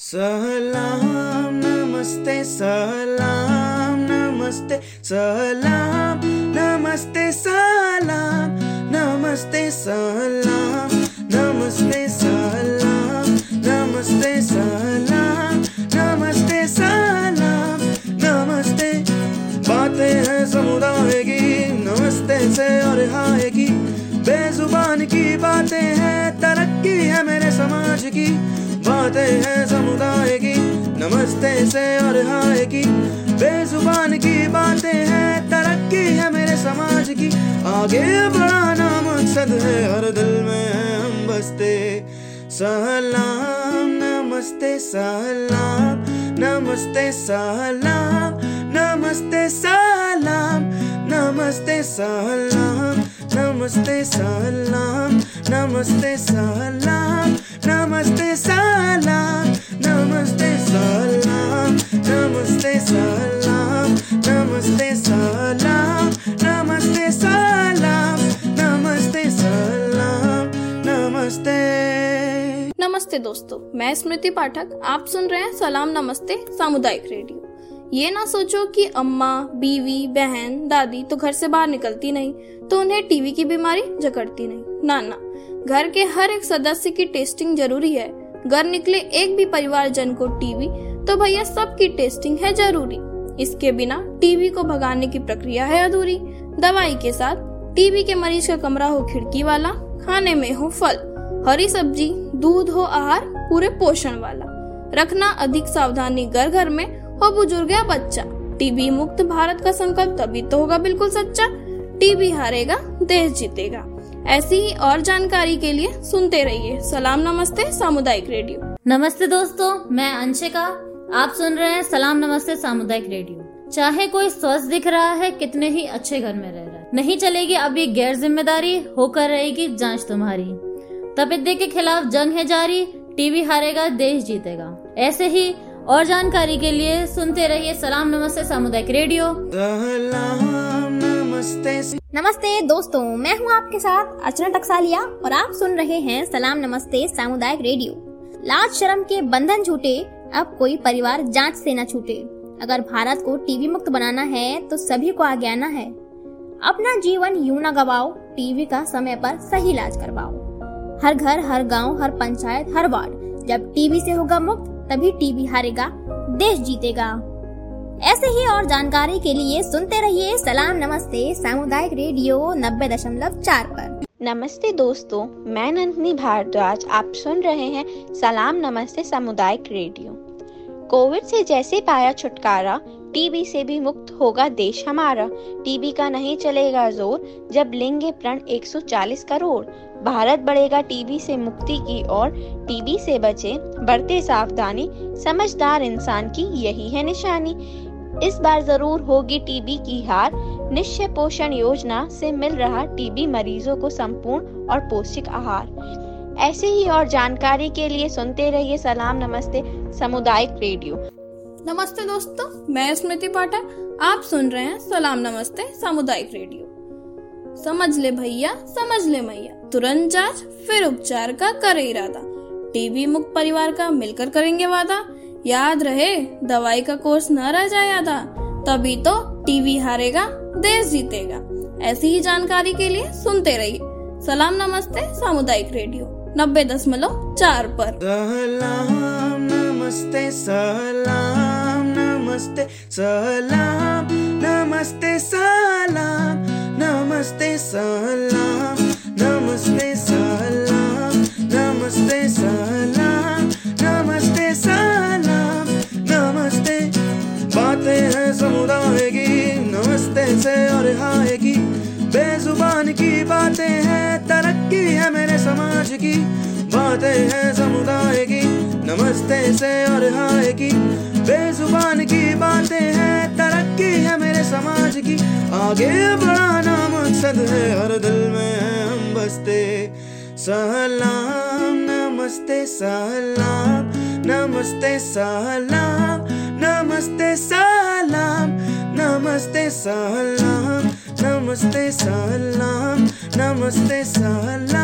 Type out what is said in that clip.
सलाम, नमस्ते सलाम नमस्ते सलाम नमस्ते सलाम नमस्ते सलाम नमस्ते सलाम नमस्ते सलाम नमस्ते सलाम, नमस्ते। बातें हैं समुदाय की, नमस्ते से और की। बेजुबान की बातें हैं, तरक्की है मेरे समाज की। बातें हैं समुदाय की, नमस्ते से और हाय की। बेजुबान की बातें हैं, तरक्की है मेरे समाज की। आगे बढ़ाना मकसद है, हर दिल में है हम बसते। सलाम, नमस्ते सलाम नमस्ते सलाम नमस्ते सलाम नमस्ते सलाम नमस्ते सलाम नमस्ते सलाम नमस्ते, सलाम नमस्ते दोस्तों, मैं स्मृति पाठक, आप सुन रहे हैं सलाम नमस्ते सामुदायिक रेडियो। ये ना सोचो कि अम्मा, बीवी, बहन, दादी तो घर से बाहर निकलती नहीं तो उन्हें टीवी की बीमारी जकड़ती नहीं। ना ना, घर के हर एक सदस्य की टेस्टिंग ज़रूरी है। घर निकले एक भी परिवार जन को टीवी तो भैया सबकी टेस्टिंग है ज़रूरी। इसके बिना टीवी को भगाने की प्रक्रिया है अधूरी। दवाई के साथ टीवी के मरीज़ का कमरा हो खिड़की वाला, खाने में हो फल। हरी सब्ज़ी, दूध हो आहार, पूरे पोषण वाला। रखना अधिक सावधानी घर घर में, हो बुज़ुर्ग या बच्चा। टीबी मुक्त भारत का संकल्प तभी तो होगा बिल्कुल सच्चा। टीबी हारेगा, देश जीतेगा। ऐसी ही और जानकारी के लिए सुनते रहिए। सलाम नमस्ते, सामुदायिक रेडियो। नमस्ते दोस्तों, मैं अंशिका। आप सुन रहे हैं सलाम नमस्ते, सामुदायिक रेडियो। चाहे कोई स्वस्थ दिख रहा है, कितने ही अच्छे घर में रह रहा है। नहीं चलेगी अभी गैर ज़िम्मेदारी, होकर रहेगी जाँच तुम्हारी। तपिद्दे के खिलाफ जंग है जारी, टीवी हारेगा, देश जीतेगा। ऐसे ही और जानकारी के लिए सुनते रहिए सलाम नमस्ते सामुदायिक रेडियो। नमस्ते नमस्ते दोस्तों, मैं हूँ आपके साथ अर्चना टक्सालिया और आप सुन रहे हैं सलाम नमस्ते सामुदायिक रेडियो। लाज शर्म के बंधन छूटे अब कोई परिवार जाँच से न छूटे। अगर भारत को टीवी मुक्त बनाना है तो सभी को आगे आना है। अपना जीवन यूँ न गवाओ, टीवी का समय पर सही इलाज करवाओ। हर घर, हर गाँव, हर पंचायत, हर वार्ड। जब टीवी से होगा मुक्त, तभी टीवी हारेगा, देश जीतेगा। ऐसे ही और जानकारी के लिए सुनते रहिए सलाम नमस्ते, सामुदायिक रेडियो नब्बे दशमलव चार पर। नमस्ते दोस्तों, मैं नंदनी भारद्वाज, आप सुन रहे हैं सलाम नमस्ते सामुदायिक रेडियो। कोविड से जैसे पाया छुटकारा टीबी से भी मुक्त होगा देश हमारा। टीबी का नहीं चलेगा ज़ोर, जब लेंगे प्रण 140 करोड़। भारत बढ़ेगा टीबी से मुक्ति की ओर। टीबी से बचे, बढ़ते सावधानी। समझदार इंसान की यही है निशानी। इस बार ज़रूर होगी टीबी की हार। निश्चय पोषण योजना से मिल रहा टीबी मरीजों को संपूर्ण और पौष्टिक आहार। ऐसे ही और जानकारी के लिए सुनते रहिए सलाम नमस्ते, सामुदायिक रेडियो। नमस्ते दोस्तों, मैं स्मृति पाठक। आप सुन रहे हैं सलाम नमस्ते सामुदायिक रेडियो। समझ ले भैया, समझ ले मैया। तुरंत जाँच, फिर उपचार का करे इरादा। टीबी मुक्त परिवार का मिलकर करेंगे वादा। याद रहे, दवाई का कोर्स न रह जाए आधा, तभी तो टीवी हारेगा देश जीतेगा। ऐसी ही जानकारी के लिए सुनते रहिए। सलाम नमस्ते सामुदायिक रेडियो, नब्बे दशमलव चार पर। सलाम नमस्ते, सलाम। नमस्ते, सलाम नमस्ते सलाम नमस्ते सलाम नमस्ते सलाम नमस्ते सलाम नमस्ते सलाम, नमस्ते। बातें हैं समुदाय की, नमस्ते से और की। बेजुबान की बातें हैं, तरक्की है मेरे समाज की। बातें हैं समुदाय की, नमस्ते से और की। बेजुबान की बातें हैं, तरक्की है मेरे समाज की। आगे बढ़ाना मकसद है हर दिल में हम बसते सलाम, नमस्ते सलाम नमस्ते सलाम नमस्ते सलाम नमस्ते सलाम नमस्ते सलाम नमस्ते, सलाम।